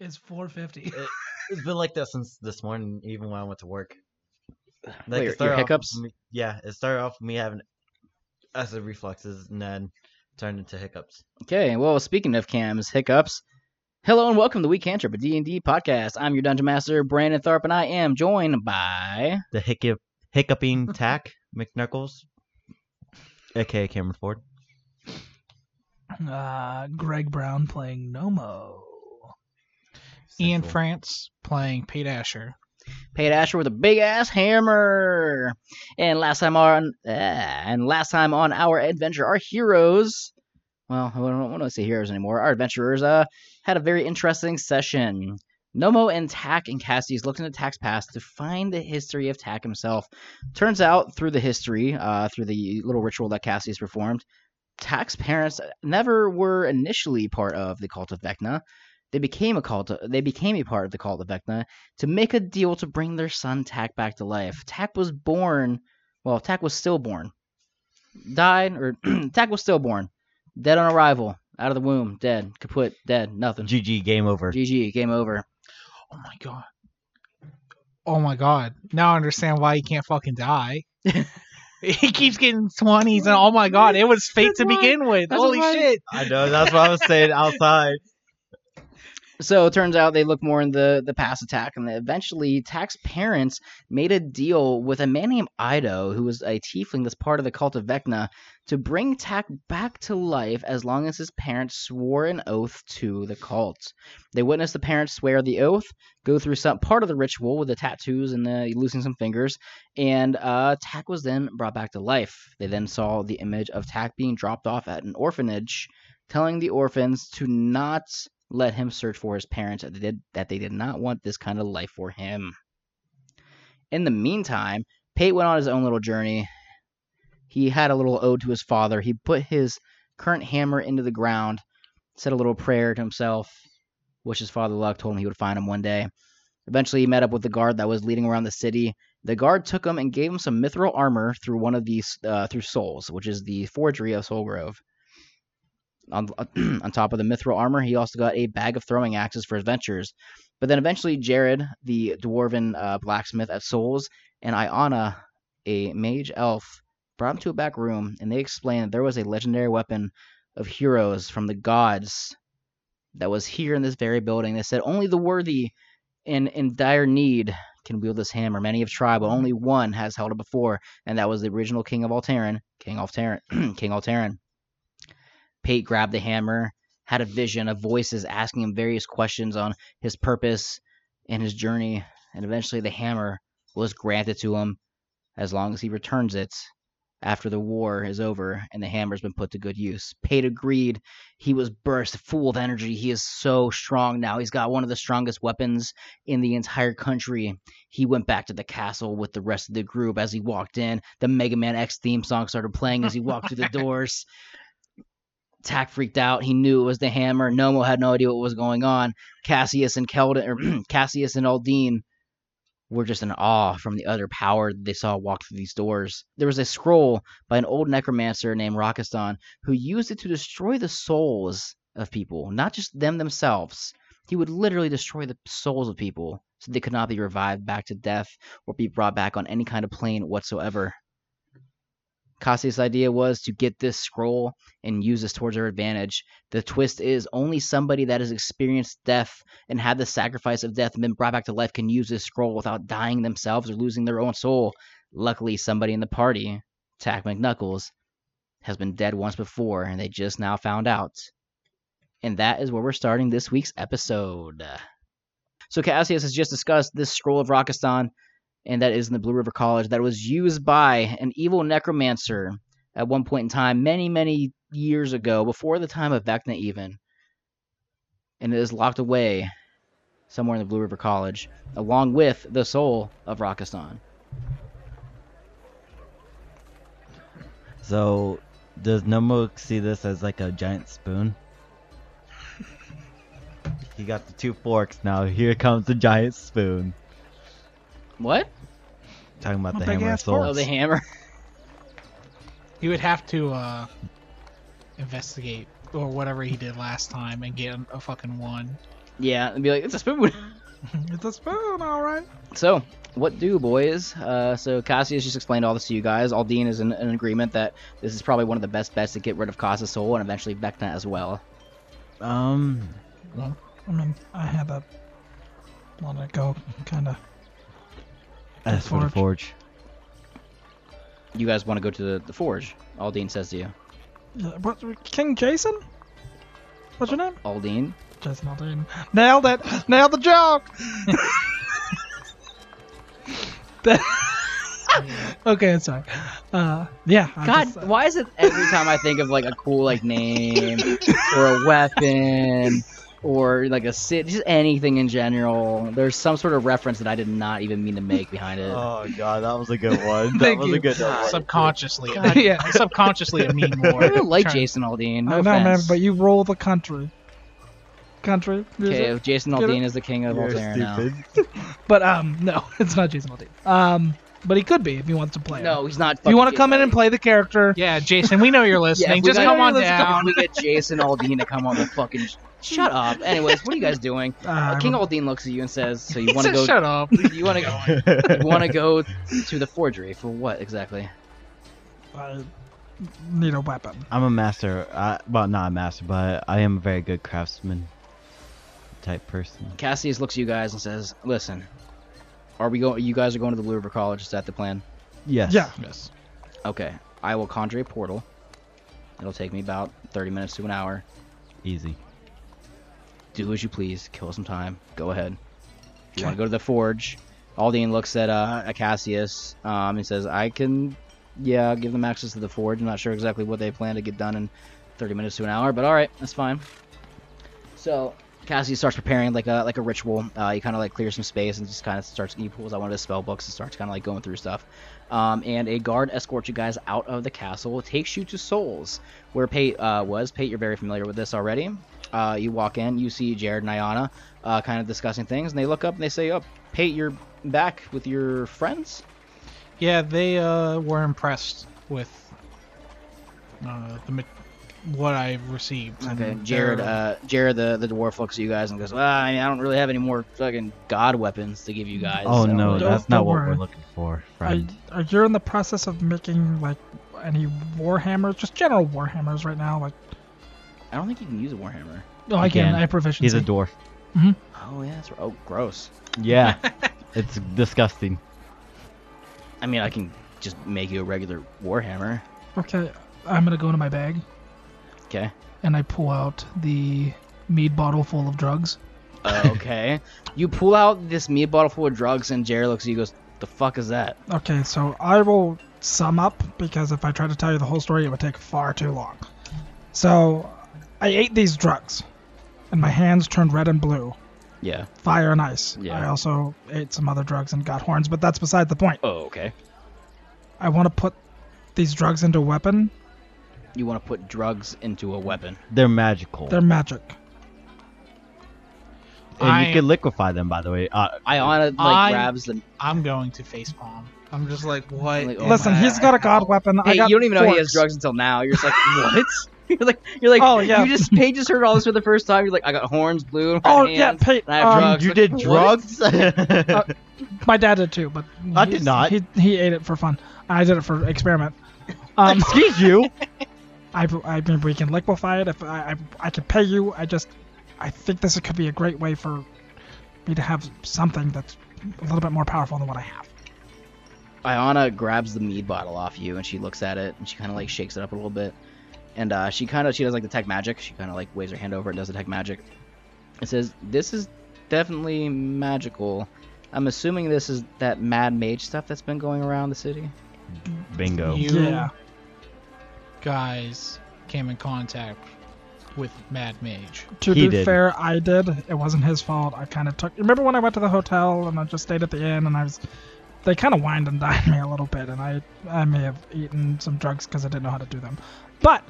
It's 450. It, it's been like that since this morning, even when I went to work. Like, Wait, it your- started off hiccups? me- yeah, it started off me having acid refluxes and then turned into hiccups. Okay, well, speaking of cams, hiccups. Hello and welcome to Week Cantrip, a D&D podcast. I'm your Dungeon Master, Brandon Tharp, and I am joined by... The hiccup, hiccuping tack, McNuckles, aka Cameron Ford. Uh, Greg Brown playing Nomo. Ian. France playing Pete Asher. Pete Asher with a big ass hammer. And last time on, uh, and last time on our adventure, our heroes, well, I don't want to say heroes anymore. Our adventurers, uh, had a very interesting session. Nomo and Tack and Cassius looked into Tack's past to find the history of Tack himself. Turns out, through the history, uh, through the little ritual that Cassius performed, Tak's parents never were initially part of the cult of Vecna. They became a cult. They became a part of the cult of Vecna to make a deal to bring their son Tak back to life. Tak was born, well, Tak was stillborn, died, or Tak was stillborn, dead on arrival, out of the womb, dead, kaput, dead, nothing. GG, game over. GG, game over. Oh my god. Oh my god. Now I understand why he can't fucking die. he keeps getting 20s and oh my god, it was fate That's to why- begin with. Holy why- shit. I know, that's what I was saying outside. So it turns out they look more in the the past attack, and eventually Tack's parents made a deal with a man named Ido, who was a tiefling that's part of the cult of Vecna, to bring Tack back to life as long as his parents swore an oath to the cult. They witnessed the parents swear the oath, go through some part of the ritual with the tattoos and the losing some fingers, and uh, Tak was then brought back to life. They then saw the image of Tack being dropped off at an orphanage, telling the orphans to not let him search for his parents that they did that they did not want this kind of life for him. In the meantime, Pate went on his own little journey. He had a little ode to his father. He put his current hammer into the ground, said a little prayer to himself, which his father luck told him he would find him one day. Eventually, he met up with the guard that was leading around the city. The guard took him and gave him some mithril armor through one of these uh, through Souls, which is the forgery of Soul Grove on, on top of the mithril armor, he also got a bag of throwing axes for his ventures. But then eventually, Jared, the dwarven uh, blacksmith at Souls, and Iana, a mage elf, brought him to a back room, and they explained that there was a legendary weapon of heroes from the gods that was here in this very building. They said only the worthy and in dire need can wield this hammer. Many have tried, but only one has held it before, and that was the original King of Alteran, King Alteran, King Alteran. Pate grabbed the hammer, had a vision of voices asking him various questions on his purpose and his journey, and eventually the hammer was granted to him as long as he returns it after the war is over and the hammer's been put to good use. Pate agreed. He was burst full of energy. He is so strong now. He's got one of the strongest weapons in the entire country. He went back to the castle with the rest of the group as he walked in. The Mega Man X theme song started playing as he walked through the doors. Tak freaked out. He knew it was the hammer. Nomo had no idea what was going on. Cassius and Keldon, or Cassius and Aldine were just in awe from the utter power they saw walk through these doors. There was a scroll by an old necromancer named Rakistan who used it to destroy the souls of people, not just them themselves. He would literally destroy the souls of people so they could not be revived back to death or be brought back on any kind of plane whatsoever. Cassius' idea was to get this scroll and use this towards their advantage. The twist is only somebody that has experienced death and had the sacrifice of death and been brought back to life can use this scroll without dying themselves or losing their own soul. Luckily, somebody in the party, Tack McNuckles, has been dead once before and they just now found out. And that is where we're starting this week's episode. So Cassius has just discussed this scroll of Rakistan and that is in the Blue River College, that was used by an evil necromancer at one point in time, many, many years ago, before the time of Vecna even. And it is locked away somewhere in the Blue River College, along with the soul of Rakistan. So, does Nomo see this as like a giant spoon? he got the two forks now. Here comes the giant spoon. What? Talking about A the hammer ass soul. fork. Oh, the hammer. He would have to uh, investigate or whatever he did last time and get a fucking one. Yeah, and be like, it's a spoon. It's a spoon, all right. So, what do, boys? Uh, so, Cassius just explained all this to you guys. Aldine is in, in agreement that this is probably one of the best bets to get rid of Casa's soul and eventually Vecna as well. Um, Well, I mean, I had to let it go, kind of. As for the forge, You guys want to go to the, the forge? Aldine says to you. What, King Jason? What's your name? Aldine? Jason Aldean. Nailed it! Nailed the joke! That- okay, sorry. Uh, yeah. I God, just, uh, why is it every time I think of like a cool like name or a weapon or like a sit, just anything in general, there's some sort of reference that I did not even mean to make behind it. Oh god, that was a good one. That Thank was you. a good one. subconsciously. yeah, subconsciously I mean more. I don't like Trying- Jason Aldine. No I know, man, but you roll the country. Country. music. Okay, if Jason Get it? Aldine is the king of You're Altair now. But um, no, it's not Jason Aldean. Um, but he could be if he wants to play. No, he's not. If you want to come in and play the character, yeah, Jason, we know you're Aldine. Yeah, listening. Just come on let's down. We get Jason Aldine to come on the fucking. Shut up. Anyways, what are you guys doing? Uh, Uh, king Aldine looks at you and says, "So you want to go? Shut up. You want to go? Want to go to the forgery for what exactly?" I need a weapon. I'm a master. Uh, well, not a master, but I am a very good craftsman type person. Cassius looks at you guys and says, "Listen, are we going? You guys are going to the Blue River College? Is that the plan? Yes. Yeah. Yes. Okay. I will conjure a portal. It'll take me about 30 minutes to an hour. Easy. Do as you please. Kill some time. Go ahead. You Okay. want to go to the forge? Aldine looks at uh, at um, and says, "I can, yeah, give them access to the forge. I'm not sure exactly what they plan to get done in 30 minutes to an hour, but all right, that's fine." So Cassius starts preparing like a like a ritual. Uh, he kind of like clears some space and just kind of starts. He pulls out one of his spell books and starts kind of like going through stuff. Um, and a guard escorts you guys out of the castle. Takes you to Souls, where Pate uh, was. Pate, you're very familiar with this already. Uh, you walk in, you see Jared and Ayana uh, kind of discussing things, and they look up and they say, "Oh, Pate, you're back with your friends." Yeah, they uh, were impressed with uh, the ma- what I received. Okay, Jared. Uh, Jared, the the dwarf, looks at you guys and goes, "Well, I mean, I don't really have any more fucking god weapons to give you guys." Oh so- no, Don't- that's not don't what worry. we're looking for, Are, friend. are you in the process of making like any warhammers, just general warhammers right now? Like, I don't think you can use a warhammer. oh, I can. can. I have proficiency. He's a dwarf. Mm-hmm. Oh yeah, that's. Oh, gross. Yeah. it's disgusting. I mean, I can just make you a regular warhammer. Okay, I'm gonna go into my bag Okay. and I pull out the mead bottle full of drugs. Uh, okay. you pull out this mead bottle full of drugs, and Jared looks at you and goes, "The fuck is that?" Okay, so I will sum up because if I try to tell you the whole story, it would take far too long. So, I ate these drugs, and my hands turned red and blue, Yeah. fire and ice. Yeah. I also ate some other drugs and got horns, but that's beside the point. Oh, okay. I want to put these drugs into a weapon. You want to put drugs into a weapon? They're magical. They're magic. and I- you can liquefy them, by the way. Uh, Iona like I- grabs the. I'm going to facepalm. I'm just like, what? Like, oh Listen, my- he's got a god weapon. I Hey, got you don't even know he has forks. drugs until now. You're just like, what? You're like, you're like, Oh, yeah. You just, Paige just heard all this for the first time. You're like, I got horns, blue. Oh hands, yeah, Pate. and I have um, drugs. you Like, did what? drugs? My dad did too, but I did not. He, he ate it for fun. I did it for experiment. Um, Excuse you. I, I mean, we can liquefy it if I, I I can pay you. I just I think this could be a great way for me to have something that's a little bit more powerful than what I have. Iona grabs the mead bottle off you and she looks at it and she kind of like shakes it up a little bit. And uh, she kind of she does like the tech magic. She kind of like waves her hand over and does the tech magic. It says this is definitely magical. I'm assuming this is that mad mage stuff that's been going around the city. Bingo. You Yeah. guys came in contact with Mad Mage. To He be did. fair, I did. It wasn't his fault. I kind of took. Remember when I went to the hotel and I just stayed at the inn and I was. They kind of wined and dined me a little bit, and I I may have eaten some drugs because I didn't know how to do them. But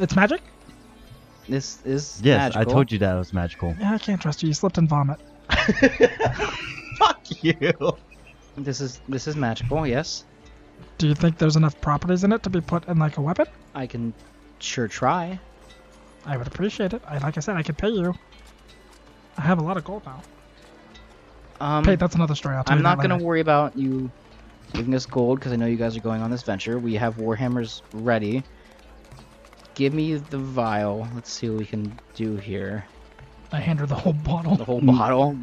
it's magic. This is Yes, magical. I told you that it was magical. Yeah, I can't trust you. You slipped and vomit. Fuck you. This is this is magical. Yes, Do you think there's enough properties in it to be put in like a weapon? I can sure try. I would appreciate it. I, like I said, I could pay you. I have a lot of gold now. Um, Pate, that's another story. I'll tell I'm you not gonna worry about you giving us gold because I know you guys are going on this venture. We have warhammers ready. Give me the vial. Let's see what we can do here. I hand her the whole bottle. The whole bottle.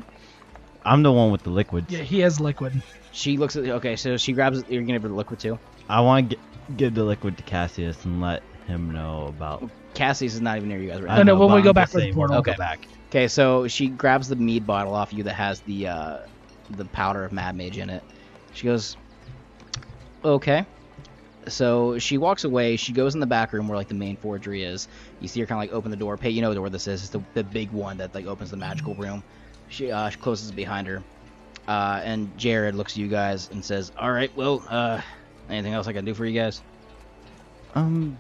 I'm the one with the liquids. Yeah, he has liquid. She looks at. Okay, so she grabs. You're gonna give her the liquid too. I want to get, give the liquid to Cassius and let him know about. Cassius is not even near you guys right I now. no, when but we go back just to the portal. we go Okay. back. Okay, so she grabs the mead bottle off you that has the uh, the powder of Mad Mage in it. She goes, "Okay." So she walks away. She goes in the back room where like the main forgery is. You see her kind of like open the door. Pay, you know the where this is. It's the, the big one that like opens the magical room. She uh, she closes it behind her. Uh, and Jared looks at you guys and says, "All right, well, uh, anything else I can do for you guys?" Um,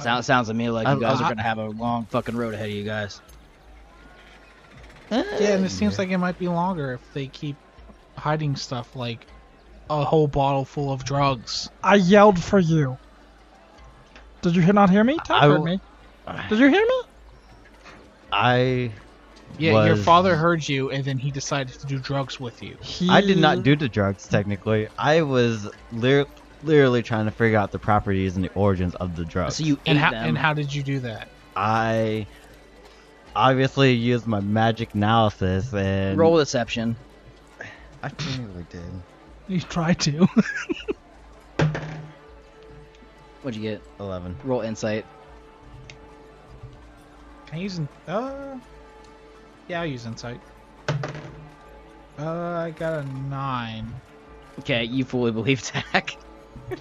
Sounds sounds to me like I- you guys I- are gonna have a long fucking road ahead of you guys. Yeah, and it seems like it might be longer if they keep hiding stuff like a whole bottle full of drugs. I yelled for you. Did you not hear me? Tom I heard me. Did you hear me? I Yeah, your father heard you, and then he decided to do drugs with you. He... I did not do the drugs technically. I was lir- literally trying to figure out the properties and the origins of the drugs. So you And ate how them. and how did you do that? I obviously used my magic analysis and Roll deception. I clearly did. You tried to. What'd you get? Eleven. Roll insight. Can I use in- uh Yeah, I'll use insight. Uh I got a nine. Okay, you fully believe Tack.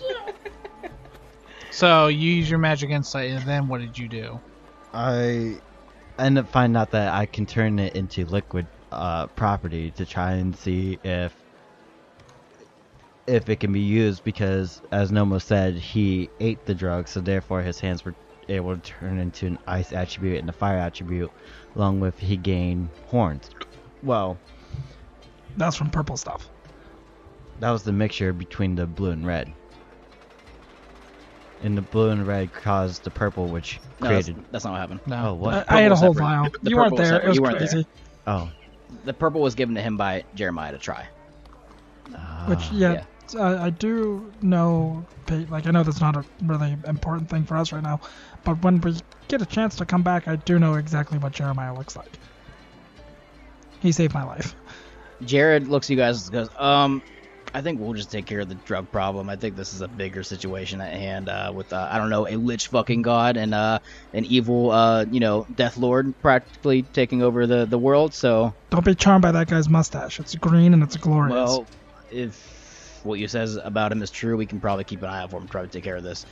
So you use your magic insight and then what did you do? I end up finding out that I can turn it into liquid uh, property to try and see if if it can be used because as Nomo said, he ate the drug, so therefore his hands were able to turn into an ice attribute and a fire attribute, along with he gained horns. Well, That's from purple stuff. that was the mixture between the blue and red. And the blue and red caused the purple, which No, that's, created. that's not what happened. No. Oh, what? I, I had a whole separate. vial. The you weren't there. It was You weren't crazy. Oh. The purple was given to him by Jeremiah to try. Which, Ah. yeah, I, I do know, Pete, like, I know that's not a really important thing for us right now, but when we get a chance to come back, I do know exactly what Jeremiah looks like. He saved my life. Jared looks at you guys and goes, um, I think we'll just take care of the drug problem. I think this is a bigger situation at hand uh, with, uh, I don't know, a lich fucking god and uh, an evil, uh, you know, death lord practically taking over the, the world. So, Don't be charmed by that guy's mustache. It's green and it's glorious. well, if what you says about him is true, we can probably keep an eye out for him, try to take care of this.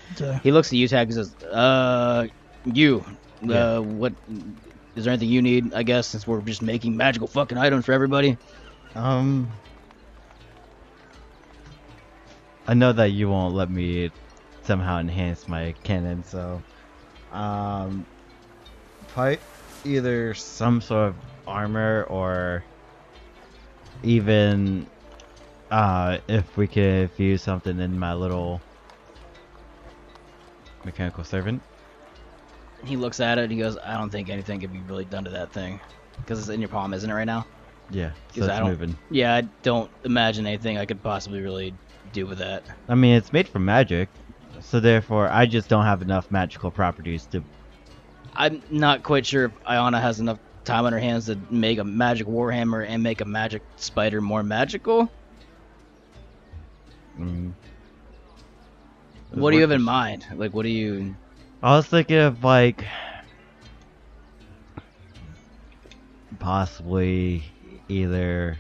He looks at you, Tag, and says, uh, you, uh, Yeah. what, is there anything you need, I guess, since we're just making magical fucking items for everybody? Um, I know that you won't let me somehow enhance my cannon, so um, probably either some sort of armor or even uh, if we could fuse something in my little mechanical servant. He looks at it, and he goes, I don't think anything can be really done to that thing. Because it's in your palm, isn't it, right now? Yeah, so Because I don't- moving. Yeah, I don't imagine anything I could possibly really do with that. I mean, it's made from magic, so therefore I just don't have enough magical properties to I'm not quite sure if Iona has enough time on her hands to make a magic warhammer and make a magic spider more magical. Mm. What do you have in mind? Like, what do you? I was thinking of like possibly either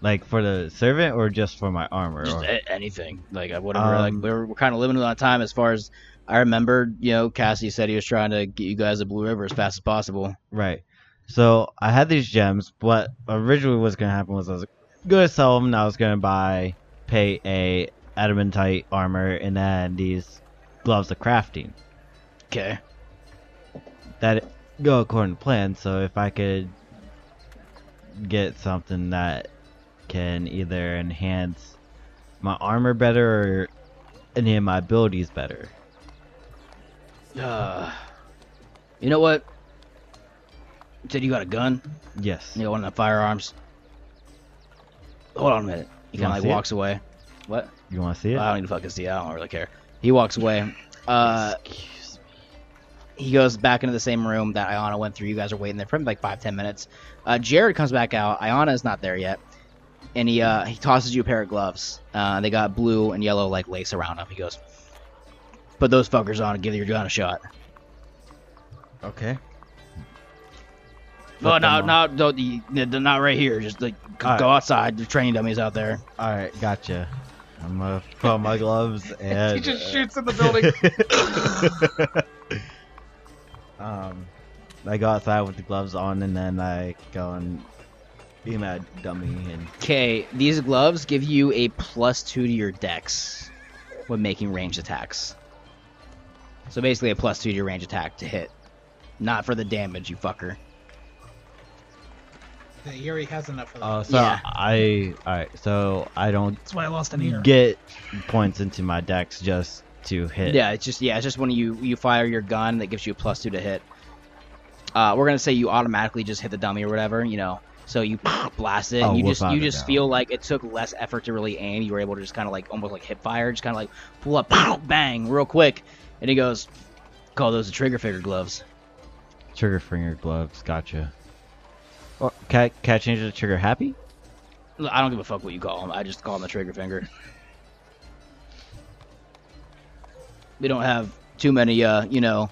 like for the servant or just for my armor. Just or- a- anything. Like, uh, whatever. like, Um, we're, we're kind of limited on time as far as I remember. You know, Cassie said he was trying to get you guys to Blue River as fast as possible. Right. So I had these gems. What originally was gonna happen was I was gonna sell them. And I was gonna buy, pay a adamantite armor, and then these gloves of crafting. Okay. That go according to plan. So if I could get something that can either enhance my armor better or any of my abilities better. Uh, you know what? Said you got a gun? Yes. You got one of the firearms? Hold on a minute. He kind of like it? walks away. What? You want to see it? I don't need to fucking see it. I don't really care. He walks away. Uh, Excuse he goes back into the same room that Ayana went through. You guys are waiting there for like five, ten minutes. Uh, Jared comes back out. Ayana is not there yet, and he uh, he tosses you a pair of gloves. Uh, they got blue and yellow like lace around them. He goes, "Put those fuckers on and give your gun a shot." Okay. No, Put no, no, don't, not right here. Just like go Alright. outside. The training dummies out there. All right, gotcha. I'm gonna put on my gloves and. he just shoots in the building. um, I go outside with the gloves on, and then I go and be my dummy and Okay, these gloves give you a plus two to your dex when making ranged attacks. So basically, a plus two to your range attack to hit, not for the damage, you fucker. Yeah, he already has enough for that. Oh, so Yeah. I all right. So I don't That's why I lost an ear. get points into my dex just to hit. Yeah, it's just yeah, it's just when you you fire your gun that gives you a plus two to hit. Uh, we're gonna say you automatically just hit the dummy or whatever, you know. So you blast it, Oh, and you whip just out you the just down. feel like it took less effort to really aim. You were able to just kind of like almost like hip fire, just kind of like pull up, bang, real quick. And he goes, "Call those the trigger finger gloves." Trigger finger gloves. Gotcha. Or can I, can I change it to trigger happy? I don't give a fuck what you call them. I just call them the trigger finger. We don't have too many, uh, you know,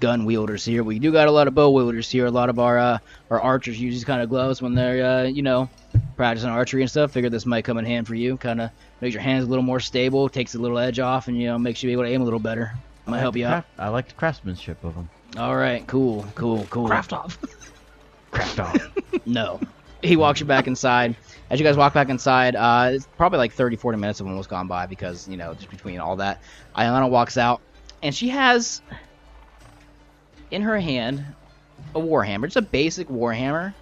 gun wielders here. We do got a lot of bow wielders here. A lot of our uh, our archers use these kind of gloves when they're, uh, you know, practicing archery and stuff. Figure this might come in hand for you. Kind of makes your hands a little more stable, takes a little edge off, and you know makes you able to aim a little better. Might like help the you out. I like the craftsmanship of them. All right, cool, cool, cool. Craft off. Craft off. No. He walks you back inside. As you guys walk back inside, uh, it's probably like 30, 40 minutes of almost gone by because, you know, just between all that. Ayana walks out, and she has in her hand a warhammer. It's a basic warhammer.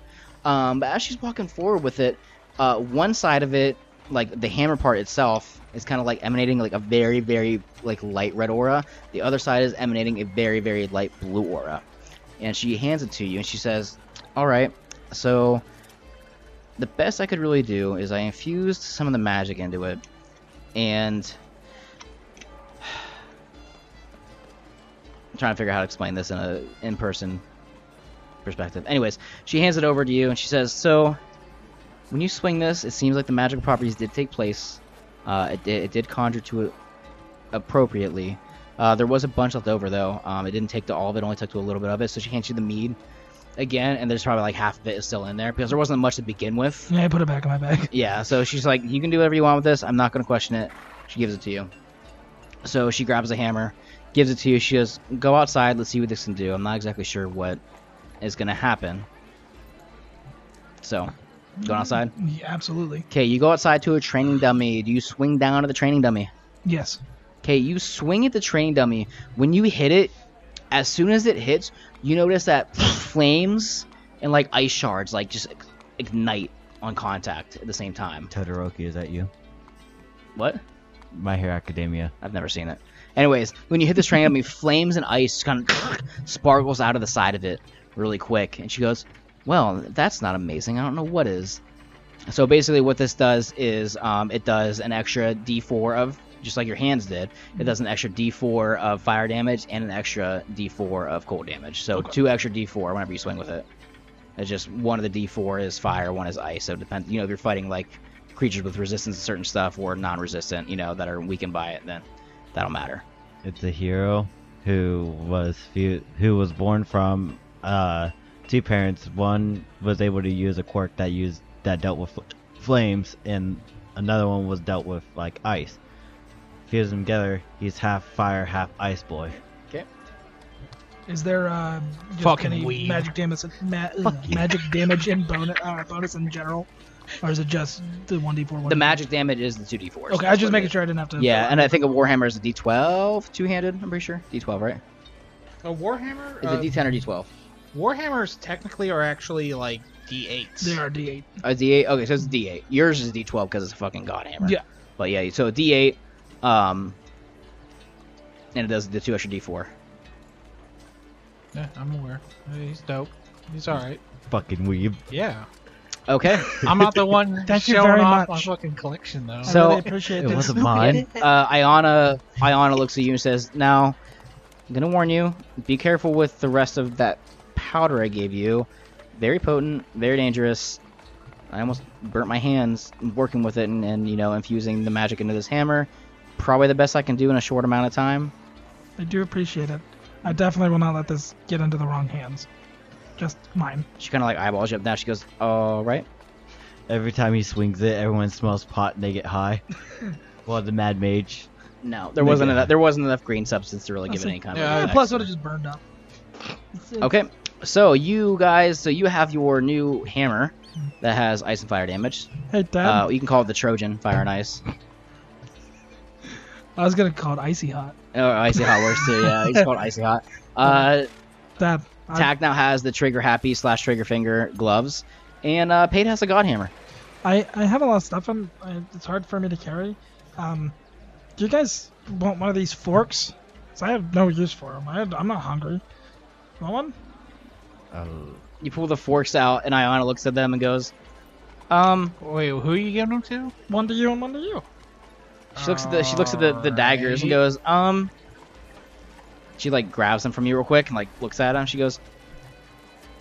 Um, but as she's walking forward with it, uh, one side of it, like the hammer part itself, is kind of like emanating like a very, very like light red aura. The other side is emanating a very, very light blue aura. And she hands it to you, and she says, "All right, so the best I could really do is I infused some of the magic into it, and I'm trying to figure out how to explain this in a in-person perspective. Anyways, she hands it over to you, and she says, "So, when you swing this, it seems like the magical properties did take place. Uh, it, did, it did conjure to it appropriately. Uh, there was a bunch left over, though. Um, it didn't take to all of it; only took to a little bit of it. So she hands you the mead." Again, and there's probably like half of it is still in there because there wasn't much to begin with. Yeah, I put it back in my bag. Yeah, so she's like, you can do whatever you want with this. I'm not going to question it. She gives it to you. So she grabs a hammer, gives it to you. She goes, go outside. Let's see what this can do. I'm not exactly sure what is going to happen. So, going outside. Yeah, absolutely. Okay, you go outside to a training dummy. Do you swing down to the training dummy? Yes. Okay, you swing at the training dummy. When you hit it, as soon as it hits, you notice that flames and like ice shards like just ignite on contact at the same time. Todoroki, is that you? What? My Hero Academia. I've never seen it. Anyways, when you hit this train, I mean, flames and ice kind of sparkles out of the side of it really quick. And she goes, Well, that's not amazing. I don't know what is. So basically, what this does is um, it does an extra d4 of, just like your hands did, it does an extra d4 of fire damage and an extra d4 of cold damage. So Okay. two extra d4 whenever you swing with it. It's just one of the d4 is fire, one is ice. So it depends, you know, if you're fighting like creatures with resistance to certain stuff or non-resistant, you know, that are weakened by it, then that'll matter. It's a hero who was fu- who was born from uh, two parents. One was able to use a quirk that used that dealt with fl- flames, and another one was dealt with like ice. Fuse them together, he's half fire, half ice boy. Okay. Is there uh, just Fucking any weeb. magic damage, ma- Fuck you. magic damage and bonus, uh, bonus in general, or is it just the one d four? The magic damage is the two d4s. Okay, I was just making sure I didn't have to. Yeah, and I think a warhammer is a d12 two-handed. I'm pretty sure d12, right? A Warhammer? Is Uh, it d10 or d12? Warhammers technically are actually like D8s. they are d eight. A d8. Okay, so it's d8. Yours is d12 because it's a fucking god hammer. Yeah. But yeah, so a d8, um, and it does the two extra d4. Yeah, I'm aware. He's dope. He's all right. Fucking weeb. Yeah. Okay. I'm not the one Thank you showing very off much. my fucking collection though. I So- really appreciate It this. wasn't mine. uh, Ayana, Ayana looks at you and says, "Now, I'm gonna warn you. Be careful with the rest of that powder I gave you. Very potent, very dangerous. I almost burnt my hands working with it and, and you know infusing the magic into this hammer. Probably the best I can do in a short amount of time. I do appreciate it. I definitely will not let this get into the wrong hands. Just mine. She kind of like eyeballs you up now. She goes, "All right." Every time he swings it, everyone smells pot and they get high. well, the Mad Mage. No, there wasn't enough. There wasn't enough green substance to really give it any kind Yeah, of. And effect. plus, would have just burned up. Okay, so you guys, so you have your new hammer that has ice and fire damage. Hey, Dad. Uh, you can call it the Trojan Fire and Ice. I was gonna call it icy hot. Oh, Icy Hot works too. Yeah, it's called Icy Hot. Uh, Dad. I, Tack now has the Trigger Happy slash Trigger Finger gloves, and uh, Pate has a God Hammer. I, I have a lot of stuff and I, it's hard for me to carry. Um, do you guys want one of these forks? 'Cause I have no use for them. I, I'm not hungry. Want one? Oh, You pull the forks out, and Iona looks at them and goes, "Um." Wait, who are you giving them to? One to you and one to you. She looks at the she looks at the, the daggers and goes, "Um." She like grabs them from you real quick and like looks at them. She goes,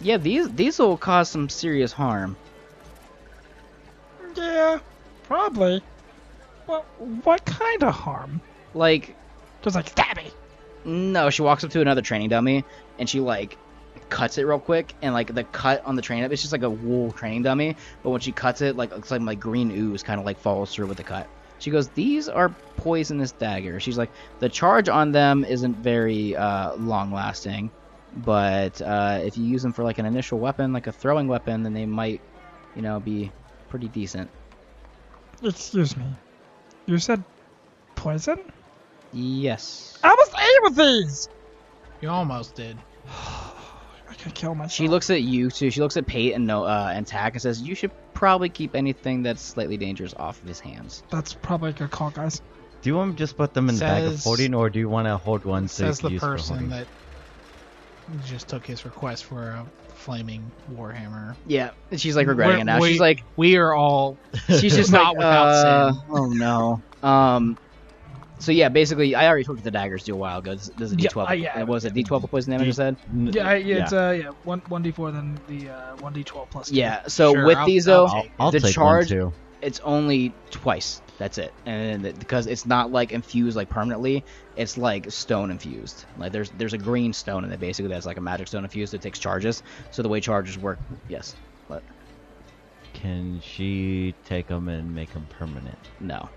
"Yeah, these these will cause some serious harm." Yeah, probably. Well, what kind of harm? Like, Just like stab me. No, she walks up to another training dummy and she like cuts it real quick and like the cut on the training dummy it's just like a wool training dummy, but when she cuts it like it's like like green ooze kind of like falls through with the cut. She goes, "These are poisonous daggers." She's like, "The charge on them isn't very uh, long lasting, but uh, if you use them for like an initial weapon, like a throwing weapon, then they might, you know, be pretty decent." Excuse me. You said poison? Yes. I was ate with these. You almost did. I could kill myself. She looks at you too. She looks at Pate and no uh, and Tack and says, "You should probably keep anything that's slightly dangerous off of his hands." That's probably a good call, guys. do you want to just put them in the bag of Says- holding, or do you want to hold one so you Says can the use for person holding? that just took his request for a flaming warhammer. Yeah, and she's like regretting We're- it now. we- she's like, We are all she's just Not like, without uh, sin. oh no. Um, so yeah, basically, I already told you the daggers do a while ago. Does, does a Yeah, D12? uh, yeah. uh, was it D12 of poison damage? I said. N- Yeah, yeah, it's uh, yeah, one one d four, then the uh, one d twelve plus. two. Yeah. So Sure, with I'll- these though, I'll, I'll the charge- it's only twice. That's it, and it- because it's not like infused like permanently, it's like stone infused. Like there's there's a green stone in it basically that's like a magic stone infused that takes charges. So the way charges work, yes, but Can she take them and make them permanent? no,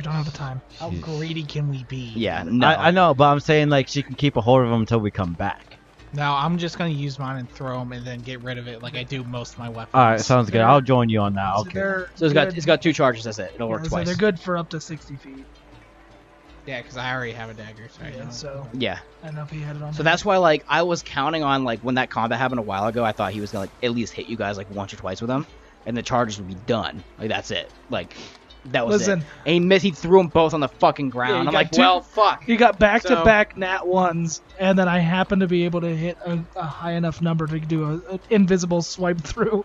we don't have the time. How She's- greedy can we be? yeah, no. I, I know, but I'm saying like she can keep a hold of them until we come back. No, I'm just gonna use mine and throw them and then get rid of it like I do most of my weapons. All right, sounds good. They're- I'll join you on that. So Okay. they're So it's got it's got two charges. That's it. It'll work yeah, so twice. they're good for up to sixty feet. Yeah, because I already have a dagger. So I Yeah, know. so Yeah. I don't know if he had it on. So that's why like I was counting on like when that combat happened a while ago, I thought he was gonna like at least hit you guys like once or twice with them, and the charges would be done. Like that's it. Like that was Listen, it. And he missed. He threw them both on the fucking ground. you I'm like, two- well, fuck. you got back to So- back nat ones, and then I happened to be able to hit a, a high enough number to do a, an invisible swipe through.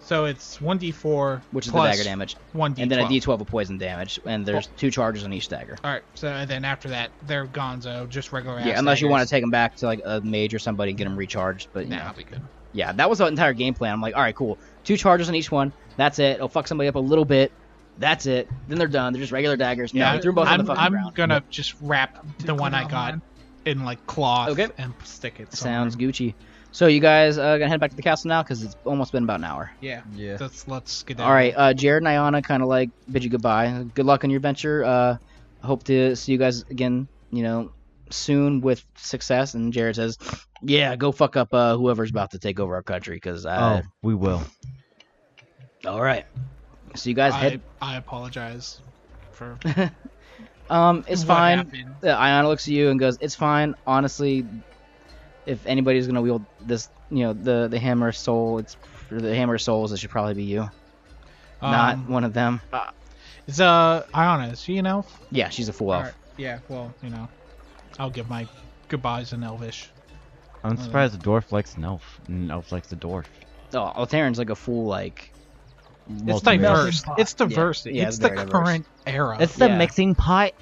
So it's one d4, Which is the dagger damage, one d12. and then a d12 of poison damage, and there's two charges on each dagger. All right. So and then after that, they're Gonzo, just regular. Yeah, unless you want to take them back to like a mage or somebody and get them recharged. But you Nah, know. I'll be good. yeah, that was the entire game plan. I'm like, all right, cool. Two charges on each one. That's it. It'll fuck somebody up a little bit. That's it. Then they're done. They're just regular daggers. Yeah, no, threw them both on I'm, the fucking I'm ground. gonna just wrap the one I got in like cloth Okay. and stick it. Sounds. Gucci. So you guys uh, gonna head back to the castle now because it's almost been about an hour. Yeah. Yeah. Let's let's get All right, uh, Jared and Ayana kind of like bid you goodbye. Good luck on your venture. Uh, hope to see you guys again. You know, soon with success. And Jared says, "Yeah, go fuck up uh, whoever's about to take over our country." Because uh, Oh, we will. all right. So you guys I, head. I apologize for Um, it's what fine. happened. Ayana looks at you and goes, "It's fine. Honestly, if anybody's gonna wield this, you know, the the hammer of soul, it's or the hammer souls. It should probably be you, not Um, one of them." Uh, Is uh Iona, is she an elf? Yeah, she's a full elf. Alright, Yeah, well, you know, I'll give my goodbyes in Elvish. I'm surprised the dwarf likes an elf, and an elf likes the dwarf. Oh, Altern's like a full like. It's Multi-race. diverse. It's diverse. Yeah, it's it's the very diverse. current era. It's the Yeah. mixing pot.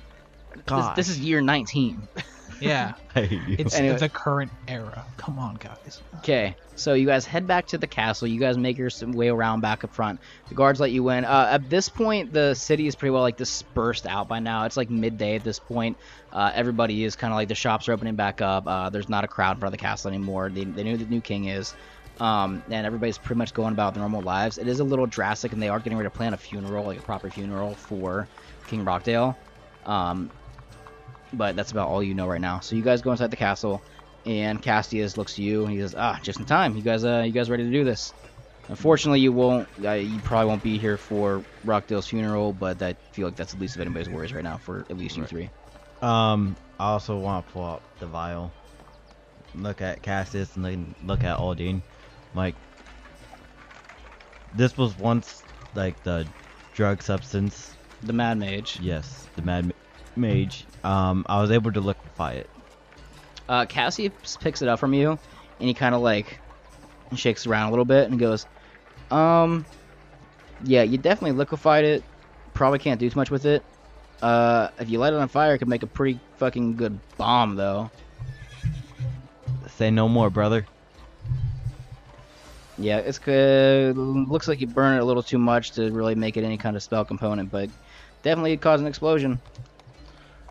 This, God, this is year 19. yeah. It's Anyway. the current era. Come on, guys. Okay, so you guys head back to the castle. You guys make your s- way around back up front. The guards let you in. Uh, at this point, the city is pretty well like dispersed out by now. It's like midday at this point. Uh, everybody is kind of like the shops are opening back up. Uh, there's not a crowd in front of the castle anymore. They, they know who the new king is. Um, and everybody's pretty much going about their normal lives. It is a little drastic, and they are getting ready to plan a funeral, like a proper funeral for King Rockdale. Um, but that's about all you know right now. So you guys go inside the castle and Cassius looks at you and he says, "Ah, just in time. You guys, uh, you guys ready to do this?" Unfortunately, you won't. Uh, you probably won't be here for Rockdale's funeral, but I feel like that's the least of anybody's worries right now for at least you three. Um, I also want to pull out the vial, look at Cassius, and then look at Aldine. Like, this was once like the drug substance. The Mad Mage. Yes, the Mad Mage. Um, I was able to liquefy it. Uh, Cassius picks it up from you, and he kind of like shakes around a little bit and goes, "Um, yeah, you definitely liquefied it. Probably can't do too much with it. Uh, if you light it on fire, it could make a pretty fucking good bomb, though." Say no more, brother. Yeah, it's good. Looks like you burn it a little too much to really make it any kind of spell component, but definitely cause an explosion.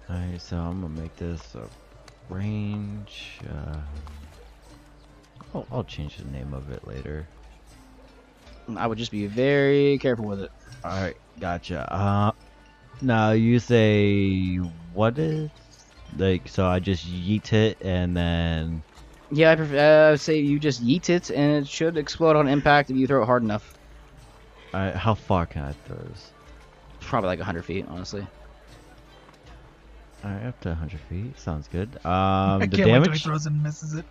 Alright, so I'm gonna make this a range. Uh, I'll, I'll change the name of it later. I would just be very careful with it. Alright, gotcha. Uh, now you say what is like? So I just yeet it and then Yeah, I prefer, uh, I would say you just yeet it, and it should explode on impact if you throw it hard enough. Alright, how far can I throw this? Probably like 100 feet, honestly. Alright, up to 100 feet. Sounds good. Um, I the can't wait he damage. throws and misses it.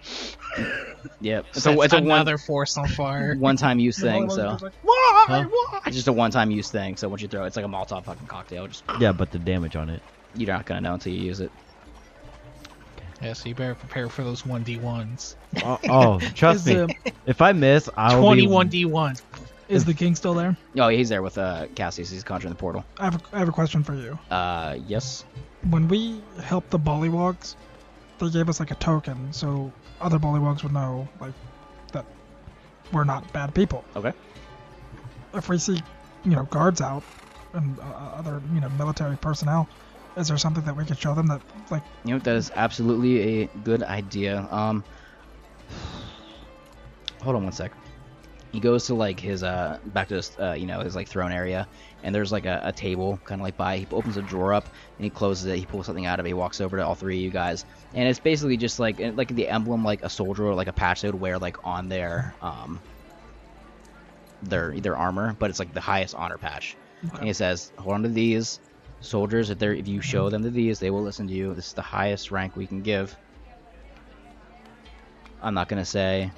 Yep. It's Sets a, it's a another force on fire. one, one-time use thing, so just like, why? Huh? Why? it's just a one-time use thing. So once you throw it, it's like a Molotov fucking cocktail. Just Yeah, but the damage on it. you're not gonna know until you use it. Yeah, so you better prepare for those 1d1s. Oh, oh trust me. uh, If I miss, I'll 21 be. d1s. Is the king still there? Oh, he's there with uh, Cassius. He's conjuring the portal. I have, a, I have a question for you. Uh, yes. When we helped the Bullywugs, they gave us like a token, so other Bullywugs would know like that we're not bad people. Okay. If we see, you know, guards out and uh, other, you know, military personnel, is there something that we could show them that like You know, that is absolutely a good idea. Um, hold on one sec. He goes to like his uh back to his uh you know his like throne area, and there's like a, a table kind of like by. He opens a drawer up and he closes it. He pulls something out of it. He walks over to all three of you guys, and it's basically just like like the emblem like a soldier or like a patch they would wear like on their um their their armor, but it's like the highest honor patch. And he says, "Hold on to these." Soldiers, if they're if you show them to these, they will listen to you. This is the highest rank we can give. I'm not gonna say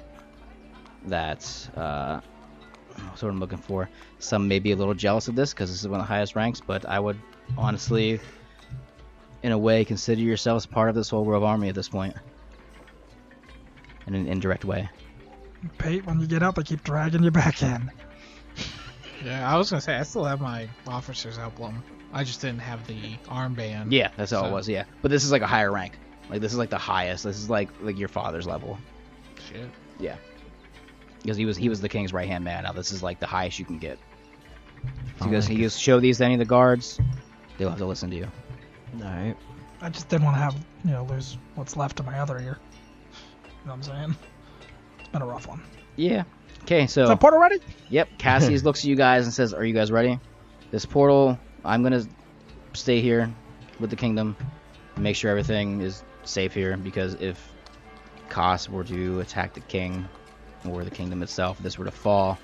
that. Uh, what's what I'm looking for. Some may be a little jealous of this because this is one of the highest ranks, but I would honestly, in a way, consider yourselves part of this whole world army at this point. In an indirect way. Pate when you get out they keep dragging you back in. Yeah, I was gonna say I still have my officer's emblem. I just didn't have the armband. Yeah, that's all it was. Yeah, but this is like a higher rank. Like this is like the highest. This is like like your father's level. Shit. Because he was he was the king's right hand man. Now this is like the highest you can get. So he goes, he goes, show these to any of the guards. They'll have to listen to you. Alright. I just didn't want to have, you know, lose what's left of my other ear. You know what I'm saying? It's been a rough one. Yeah. Okay, so. Is so that portal ready? yep, Cassius looks at you guys and says, "Are you guys ready? This portal, I'm gonna stay here with the kingdom, make sure everything is safe here. Because if Kos were to attack the king or the kingdom itself, if this were to fall,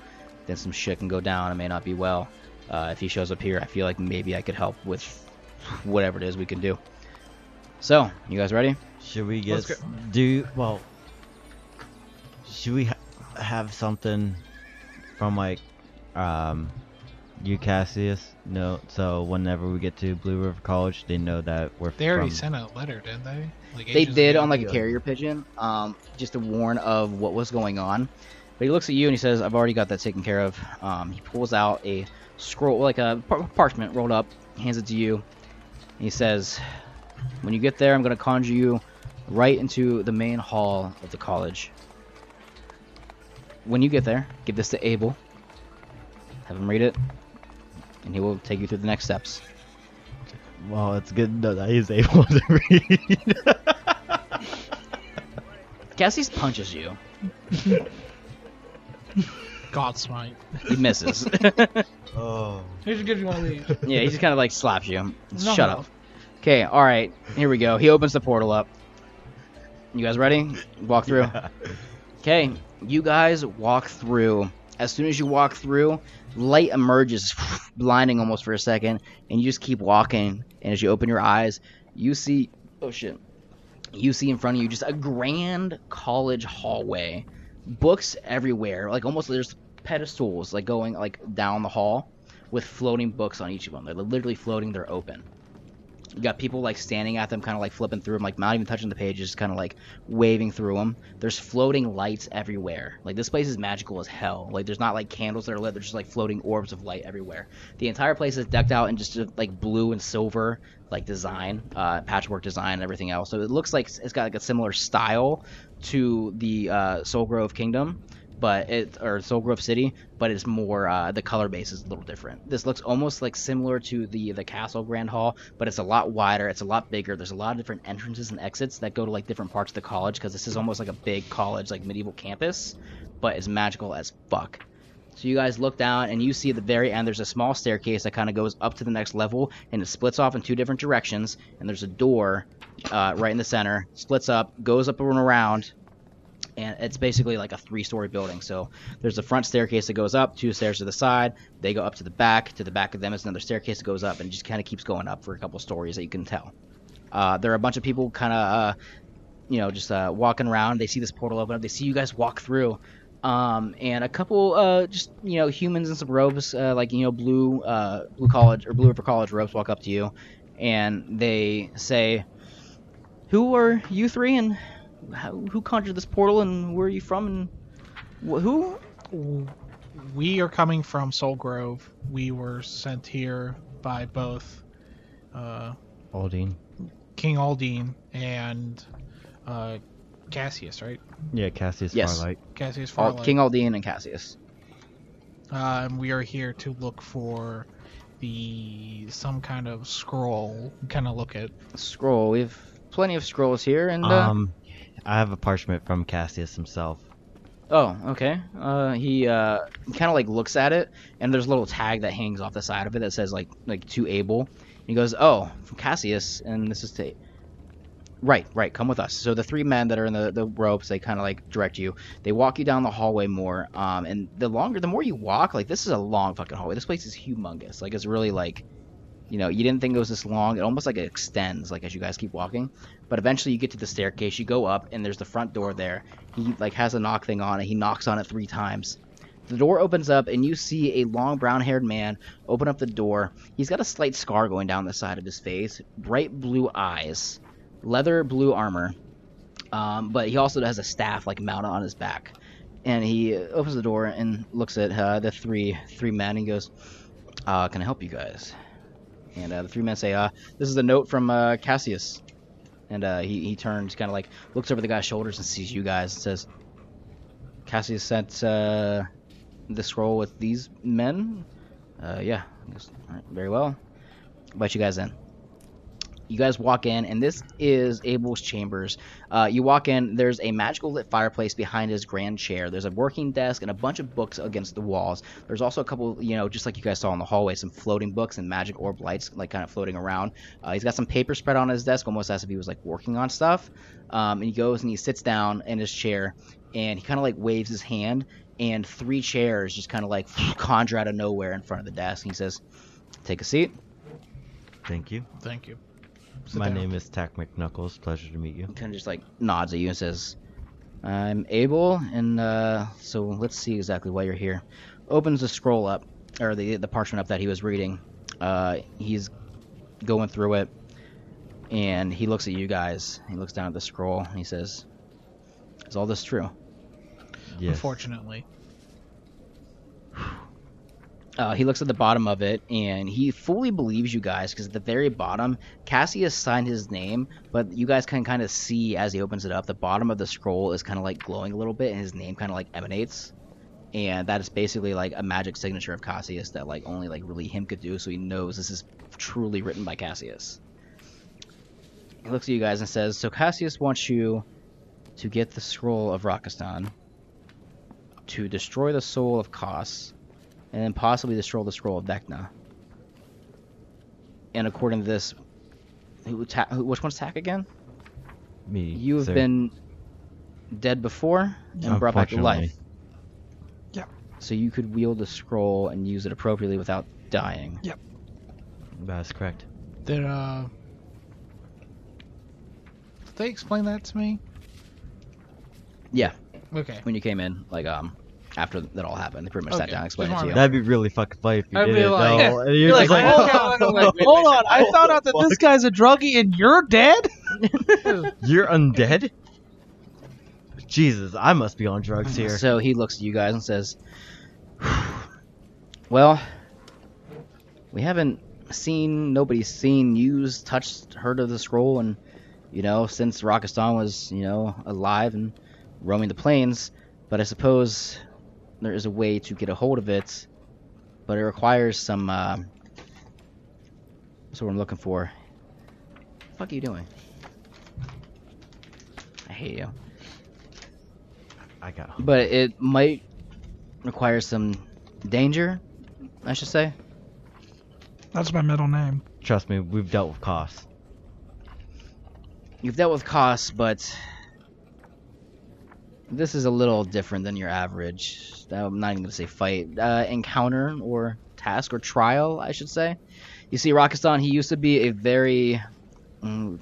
then some shit can go down. It may not be well. Uh, if he shows up here, I feel like maybe I could help with whatever it is we can do. So, you guys ready? Should we get do well? Should we ha- have something from like um you, Cassius, know. So whenever we get to Blue River College, they know that we're They already from. sent a letter, didn't they? Like They did ago? on like a carrier pigeon, um, just to warn of what was going on. But he looks at you and he says, "I've already got that taken care of." Um, he pulls out a scroll, like a par- parchment rolled up, hands it to you. And he says, "When you get there, I'm going to conjure you right into the main hall of the college. When you get there, give this to Abel. Have him read it, and he will take you through the next steps." Well, it's good to know that he's able to read. Cassius punches you. God smite. He misses. oh. He your gift you one of these. Yeah, he just kind of like slaps you. No, Shut no. up. Okay, all right. Here we go. He opens the portal up. You guys ready? Walk through. Okay, you guys walk through. As soon as you walk through, light emerges, blinding almost for a second, and you just keep walking. And as you open your eyes, you see oh shit. You see in front of you just a grand college hallway. Books everywhere. Like almost there's pedestals like going like down the hall with floating books on each of them. They're literally floating, they're open. You got people like standing at them, kind of like flipping through them, like not even touching the pages, just kind of like waving through them. There's floating lights everywhere. Like this place is magical as hell. Like there's not like candles that are lit. There's just like floating orbs of light everywhere. The entire place is decked out in just uh, like blue and silver like design, uh, patchwork design, and everything else. So it looks like it's got like a similar style to the uh, Soul Grove Kingdom, but it or Soul Grove City, but it's more uh, the color base is a little different. This looks almost like similar to the the Castle Grand Hall, but it's a lot wider. It's a lot bigger. There's a lot of different entrances and exits that go to like different parts of the college because this is almost like a big college, like medieval campus, but it's magical as fuck. So you guys look down and you see at the very end there's a small staircase that kind of goes up to the next level and it splits off in two different directions and there's a door uh, right in the center, splits up, goes up and around, and it's basically like a three-story building. So there's a front staircase that goes up, two stairs to the side. They go up to the back. To the back of them is another staircase that goes up, and just kind of keeps going up for a couple stories that you can tell. Uh, there are a bunch of people kind of, uh, you know, just uh, walking around. They see this portal open up. They see you guys walk through. Um, and a couple, uh, just you know, humans in some robes, uh, like you know, blue, uh, blue college or blue river college robes, walk up to you, and they say, "Who are you three, and how, who conjured this portal, and where are you from, and wh- who?" We are coming from Soul Grove. We were sent here by both uh, Aldine. King Aldine and uh, Cassius, right? Yeah, Cassius Yes. Farlight. Cassius Al- Farlight. King Aldine and Cassius. Uh, and we are here to look for the some kind of scroll. Kind of look at. Scroll. We have plenty of scrolls here, and uh, Um, I have a parchment from Cassius himself. oh, okay. Uh, he uh, kind of like looks at it, and there's a little tag that hangs off the side of it that says like like to Abel. He goes, "Oh, from Cassius," and this is to. Right, right. Come with us. So the three men that are in the, the ropes, they kind of like direct you. They walk you down the hallway more. Um, and the longer, the more you walk, like this is a long fucking hallway. This place is humongous. Like it's really like, you know, you didn't think it was this long. It almost like it extends, like as you guys keep walking. But eventually you get to the staircase. You go up, and there's the front door there. He like has a knock thing on it. He knocks on it three times. The door opens up, and you see a long brown-haired man open up the door. He's got a slight scar going down the side of his face, bright blue eyes leather blue armor, um, but he also has a staff like mounted on his back. And he opens the door and looks at uh, the three three men. And goes, uh, "Can I help you guys?" And uh, the three men say, uh, "This is a note from uh, Cassius." And uh, he he turns, kind of like looks over the guy's shoulders and sees you guys. And says, "Cassius sent uh, the scroll with these men." Uh, yeah. Goes, very well. Invite you guys in you guys walk in, and this is Abel's chambers. Uh, you walk in, there's a magical lit fireplace behind his grand chair. There's a working desk and a bunch of books against the walls. There's also a couple, you know, just like you guys saw in the hallway, some floating books and magic orb lights, like kind of floating around. Uh, he's got some paper spread on his desk, almost as if he was like working on stuff. Um, and he goes and he sits down in his chair, and he kind of like waves his hand, and three chairs just kind of like conjure out of nowhere in front of the desk. And he says, "Take a seat." Thank you. Thank you. Sit My down. name is Tack McKnuckles. Pleasure to meet you. kind of just like nods at you and says, "I'm Abel, and uh, so let's see exactly why you're here." Opens the scroll up, or the the parchment up that he was reading. Uh, he's going through it, and he looks at you guys. He looks down at the scroll, and he says, "Is all this true?" Yes. Unfortunately. Uh, he looks at the bottom of it and he fully believes you guys because at the very bottom, Cassius signed his name, but you guys can kind of see as he opens it up, the bottom of the scroll is kind of like glowing a little bit and his name kind of like emanates. And that is basically like a magic signature of Cassius that like only like really him could do, so he knows this is truly written by Cassius. He looks at you guys and says, "So Cassius wants you to get the scroll of Rakistan, to destroy the soul of Kos, and then possibly destroy the scroll of Vecna. And according to this, who, ta- who which one's Tack again? Me. You have sir. been dead before and brought back to life. Unfortunately. Yeah. So you could wield the scroll and use it appropriately without dying. Yep. That's correct. Did uh Did they explain that to me? Yeah, Okay. when you came in, like um, after that all happened, they pretty much sat Okay, down and explained it to you. That'd be really fucking funny if you I'd did be it like- though. And You're you're like, just hold, like, oh, on, hold on, I found out that this guy's a druggie and you're dead? You're undead? Jesus, I must be on drugs here. So he looks at you guys and says, "Well, we haven't seen nobody's seen, used, touched, heard of the scroll, and you know since Rakistan was you know alive and roaming the plains. But I suppose there is a way to get a hold of it, but it requires some. Uh, that's what I'm looking for. What the fuck are you doing? I hate you." I got but it might require some danger, I should say. That's my middle name. Trust me, we've dealt with costs. You've dealt with costs, but this is a little different than your average. I'm not even gonna say fight, uh, encounter or task or trial, I should say. You see, Rakistan, he used to be a very, mm,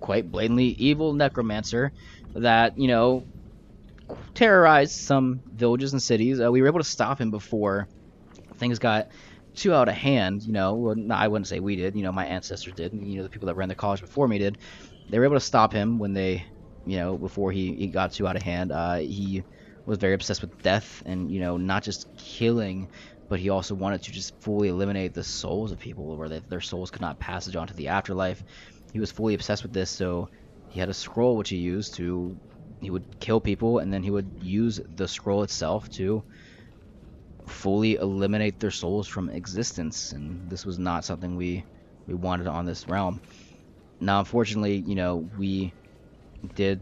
quite blatantly evil necromancer that you know terrorized some villages and cities. Uh, we were able to stop him before things got too out of hand. You know, well, no, I wouldn't say we did. You know, my ancestors did. You know, the people that ran the college before me did. They were able to stop him when they, you know, before he, he got too out of hand. Uh, he was very obsessed with death and you know not just killing, but he also wanted to just fully eliminate the souls of people, where they, their souls could not passage on to the afterlife. He was fully obsessed with this, so he had a scroll which he used to he would kill people and then he would use the scroll itself to fully eliminate their souls from existence and this was not something we we wanted on this realm now unfortunately you know we did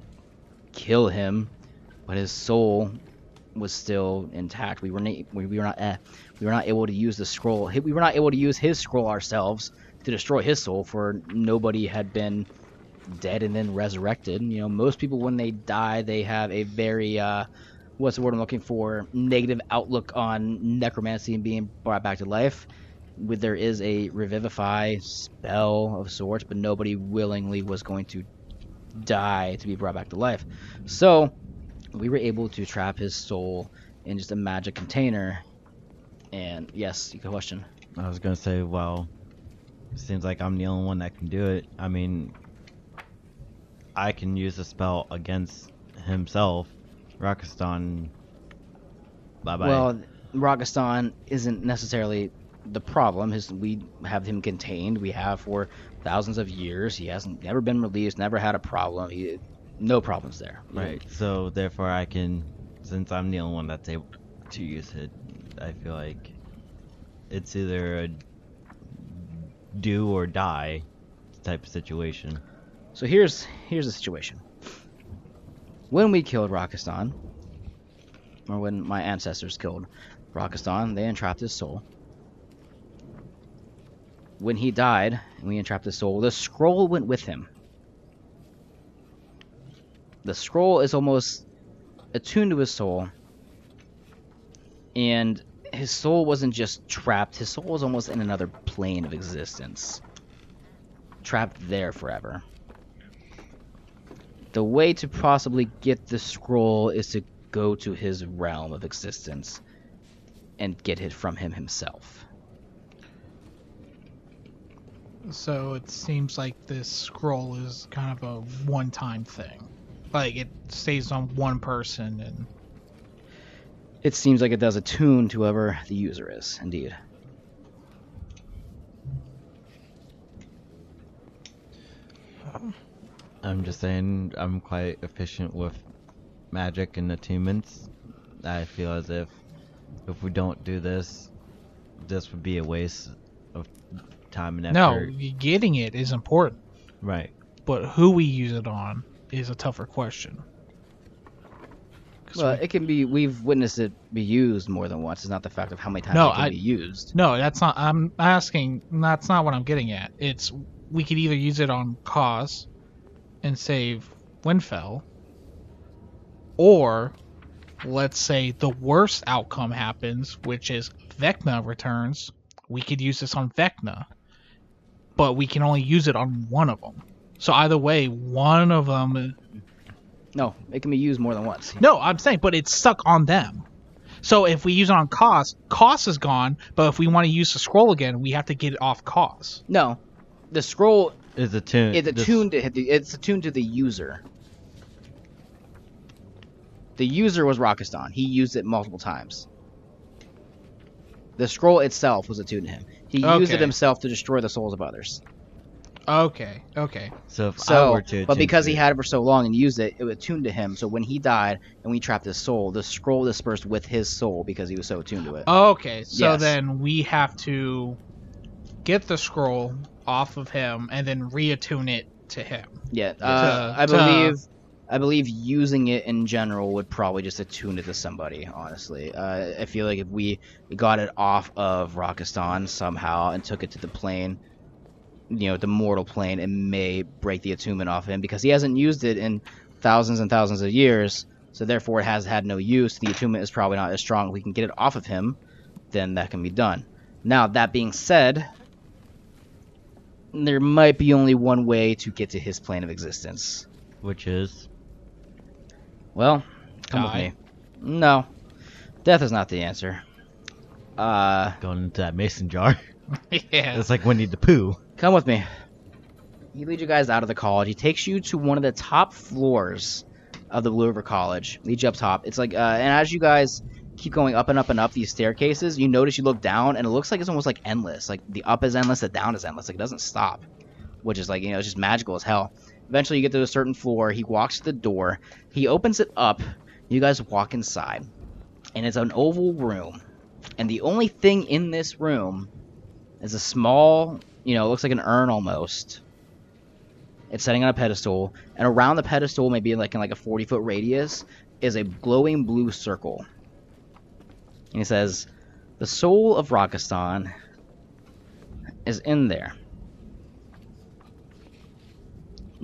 kill him but his soul was still intact we were we, we were not eh, we were not able to use the scroll we were not able to use his scroll ourselves to destroy his soul for nobody had been dead and then resurrected. You know, most people when they die, they have a very uh, what's the word I'm looking for? Negative outlook on necromancy and being brought back to life. With there is a revivify spell of sorts, but nobody willingly was going to die to be brought back to life. So we were able to trap his soul in just a magic container. And yes, you can question. I was gonna say, well, seems like I'm the only one that can do it. I mean, I can use the spell against himself, Rakistan. Bye bye. Well, Rakistan isn't necessarily the problem. His we have him contained. We have for thousands of years. He hasn't never been released. Never had a problem. He, no problems there. right. So therefore, I can, since I'm the only one that's able to use it, I feel like it's either a do or die type of situation. So here's here's the situation. When we killed Rakistan, or when my ancestors killed Rakistan, they entrapped his soul. When he died and we entrapped his soul, the scroll went with him. The scroll is almost attuned to his soul, and his soul wasn't just trapped, his soul was almost in another plane of existence. Trapped there forever the way to possibly get the scroll is to go to his realm of existence and get it from him himself. So it seems like this scroll is kind of a one-time thing. Like it stays on one person, and It seems like it does attune to whoever the user is, indeed. I'm just saying I'm quite efficient with magic and attunements. I feel as if if we don't do this, this would be a waste of time and no, getting it is important, Right. but who we use it on is a tougher question. Well, we- it can be. We've witnessed it be used more than once. It's not the fact of how many times No, it can I- be used. no, that's not. I'm asking. That's not what I'm getting at. It's we could either use it on Kos and save Winfell, or let's say the worst outcome happens, which is Vecna returns. We could use this on Vecna, but we can only use it on one of them. So either way, one of them. Uh, no, it can be used more than once. No, I'm saying, but it's stuck on them. So if we use it on Kos, Kos is gone. But if we want to use the scroll again, we have to get it off Kos. No, the scroll Is attuned. is attuned to the. It's attuned to the user. The user was Rakistan. He used it multiple times. The scroll itself was attuned to him. He used it himself to destroy the souls of others. Okay, okay. So if I So, were to but because to he it- had it for so long and used it, it was attuned to him. So when he died and we trapped his soul, the scroll dispersed with his soul because he was so attuned to it. Okay, so Yes. then we have to get the scroll off of him and then reattune it to him. yeah, uh, to- I believe. I believe using it in general would probably just attune it to somebody. Honestly, uh, I feel like if we got it off of Rakistan somehow and took it to the plane, you know, the mortal plane, it may break the attunement off him because he hasn't used it in thousands and thousands of years. So therefore, it has had no use. The attunement is probably not as strong. If we can get it off of him, then that can be done. Now, that being said, there might be only one way to get to his plane of existence. which is Well, come Die. with me. No, death is not the answer. Uh, going into that mason jar. yeah. It's like Winnie the Pooh. come with me. He leads you guys out of the college. He takes you to one of the top floors of the Blue River College. Leads you up top. It's like, uh, and as you guys keep going up and up and up these staircases, you notice you look down, and it looks like it's almost like endless. Like the up is endless, the down is endless. Like it doesn't stop, which is like you know it's just magical as hell. Eventually, you get to a certain floor. He walks to the door. He opens it up. You guys walk inside, and it's an oval room. And the only thing in this room is a small, you know, it looks like an urn almost. It's sitting on a pedestal, and around the pedestal, maybe like in like a 40 foot radius, is a glowing blue circle. And he says, "The soul of Rakistan is in there."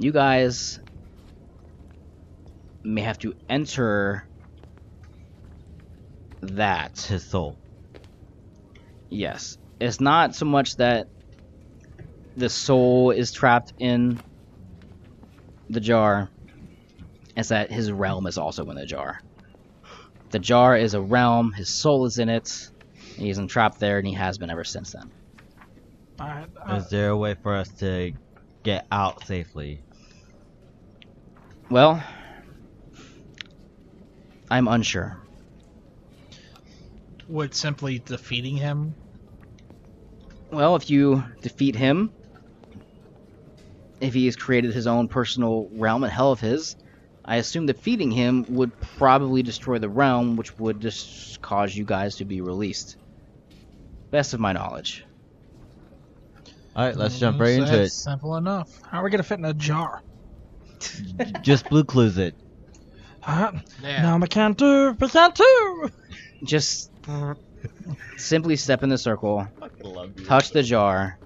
You guys may have to enter that. It's his soul. Yes. It's not so much that the soul is trapped in the jar, it's that his realm is also in the jar. The jar is a realm, his soul is in it, and he's entrapped there, and he has been ever since then. Alright, uh, Is there a way for us to get out safely? Well, I'm unsure. Would simply defeating him. Well, if you defeat him, if he has created his own personal realm and hell of his, I assume defeating him would probably destroy the realm, which would just cause you guys to be released. Best of my knowledge. All right, let's jump right into it. Simple enough. how are we gonna fit in a jar? Just Blue's Clues it. Uh, Yeah. No, we can't do. We can't do. Just simply step in the circle, touch the jar.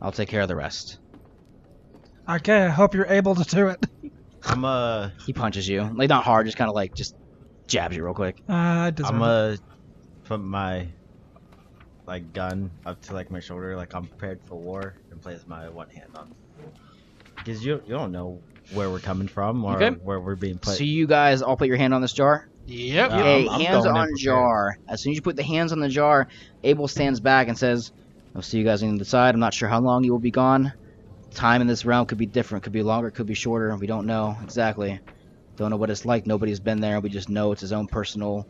I'll take care of the rest. Okay, I hope you're able to do it. I'm uh He punches you, like not hard, just kind of like just jabs you real quick. Uh, I I'm it. uh put my like gun up to like my shoulder, like I'm prepared for war, and place my one hand on. Because you you don't know where we're coming from or Okay. where we're being put. So you guys all put your hand on this jar. Yep. Yeah. a I'm- I'm hands on jar. As soon as you put the hands on the jar, Abel stands back and says, I'll see you guys on the side. I'm not sure how long you will be gone. Time in this realm could be different, could be longer, could be shorter. We don't know exactly. Don't know what it's like. Nobody's been there. We just know it's his own personal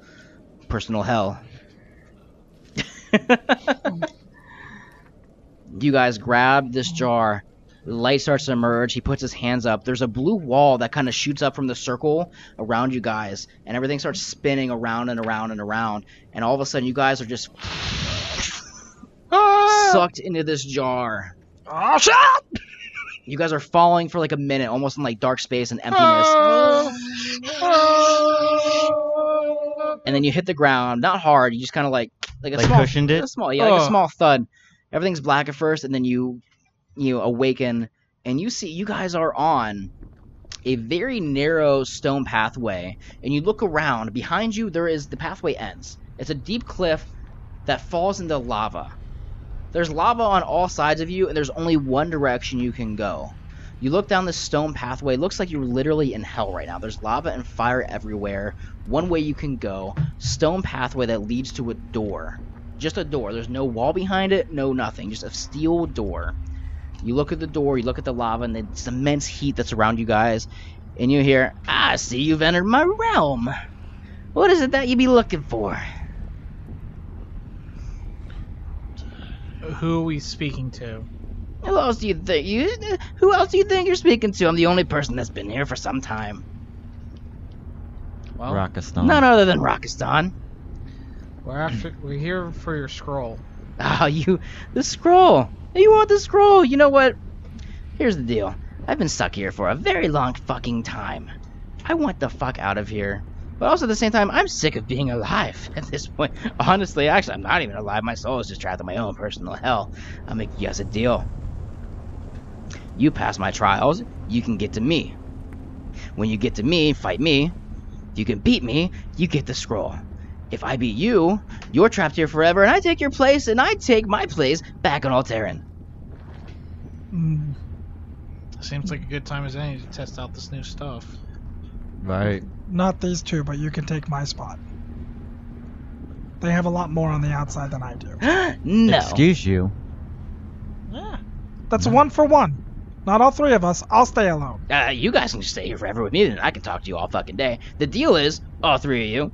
personal hell. you guys grab this jar. The light starts to emerge. He puts his hands up. There's a blue wall that kind of shoots up from the circle around you guys, and everything starts spinning around and around and around. And all of a sudden, you guys are just ah! sucked into this jar. Oh shit! You guys are falling for like a minute, almost in like dark space and emptiness. Ah! and then you hit the ground, not hard. You just kind of like like a Like small, cushioned it? a small, yeah, like a small thud. Everything's black at first, and then you you awaken, and you see you guys are on a very narrow stone pathway, and you look around. Behind you, there is the pathway ends. It's a deep cliff that falls into lava. There's lava on all sides of you, and there's only one direction you can go. You look down this stone pathway. It looks like you're literally in hell right now. There's lava and fire everywhere. One way you can go. Stone pathway that leads to a door. Just a door. There's no wall behind it, no nothing. Just a steel door. You look at the door, you look at the lava, and this immense heat that's around you guys, and you hear, I see you've entered my realm. What is it that you be looking for? Who are we speaking to? Who else do you think you? Who else do you think you're speaking to? I'm the only person that's been here for some time. Well, Rakistan. None other than Rakistan. we're after. We're here for your scroll. Ah, you, the scroll. You want the scroll? You know what? Here's the deal. I've been stuck here for a very long fucking time. I want the fuck out of here. But also at the same time, I'm sick of being alive at this point. Honestly, actually, I'm not even alive. My soul is just trapped in my own personal hell. I'll make you guys a deal. You pass my trials, you can get to me. When you get to me, fight me. If You can beat me, you get the scroll. If I beat you, you're trapped here forever, and I take your place, and I take my place back on Alteran. Mm, Seems like a good time as any to test out this new stuff. Right. not these two, but you can take my spot. They have a lot more on the outside than I do. no. Excuse you. Yeah. That's one for one. Not all three of us. I'll stay alone. Uh, you guys can just stay here forever with me, and I can talk to you all fucking day. The deal is, all three of you,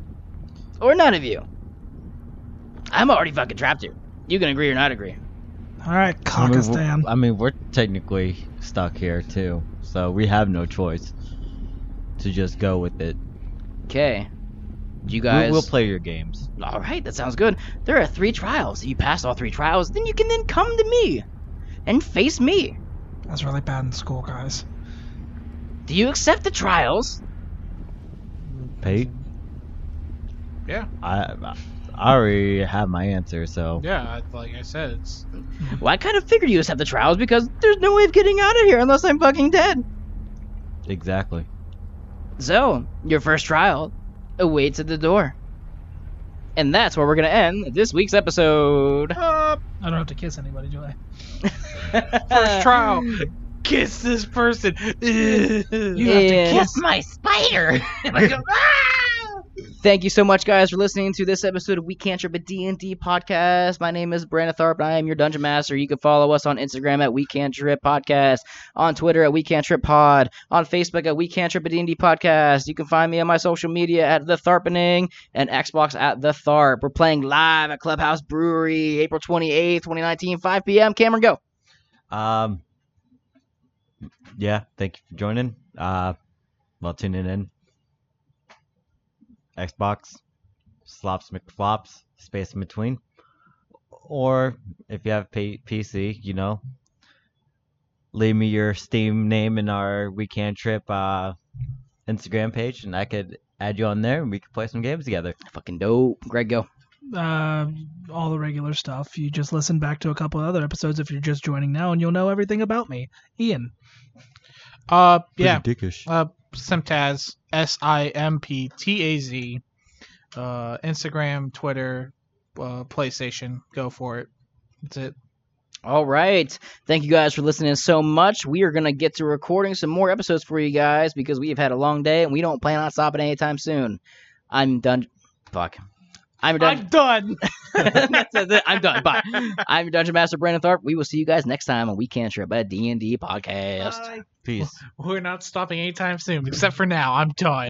or none of you. I'm already fucking trapped here. You can agree or not agree. All right, I mean, I mean, we're technically stuck here too, so we have no choice to just go with it. Okay. You We- guys. We'll play your games. All right, that sounds good. There are three trials. You pass all three trials, then you can then come to me and face me. That's really bad in school, guys. Do you accept the trials? Pete, Yeah. I, I already have my answer, so Yeah. Like I said, it's Well, I kind of figured you just have the trials because there's no way of getting out of here unless I'm fucking dead. exactly. So, your first trial awaits at the door. And that's where we're going to end this week's episode. Uh, I don't have to kiss anybody, do I? first trial. Kiss this person. You have to kiss my spider. Thank you so much, guys, for listening to this episode of We Can't Trip a D&D podcast. My name is Brandon Tharp, and I am your Dungeon Master. You can follow us on Instagram at We Can't Trip Podcast, on Twitter at We Can't Trip Pod, on Facebook at We Can't Trip a D&D podcast. You can find me on my social media at The Tharpening and Xbox at The Tharp. We're playing live at Clubhouse Brewery, April 28th, 2019, 5 p.m. Cameron, go. Um. Yeah, thank you for joining. Uh, well, tuning in. Xbox, slops McFlops, space in between. Or if you have P- PC, you know, leave me your Steam name in our We Can Trip uh, Instagram page, and I could add you on there, and we could play some games together. Fucking dope. Greg, go. Uh, all the regular stuff. You just listen back to a couple other episodes if you're just joining now, and you'll know everything about me. Ian. Uh, yeah. dickish. Uh, Simptaz, S I M P T A Z. Uh, Instagram, Twitter, uh, PlayStation. Go for it. That's it. All right. Thank you guys for listening so much. We are going to get to recording some more episodes for you guys because we have had a long day and we don't plan on stopping anytime soon. I'm done. Fuck. I'm done. I'm done. That's it. I'm done. Bye. I'm your Dungeon Master Brandon Tharp. We will see you guys next time on We Can't Trip, a D&D podcast. Peace. We're not stopping anytime soon, except for now. I'm done.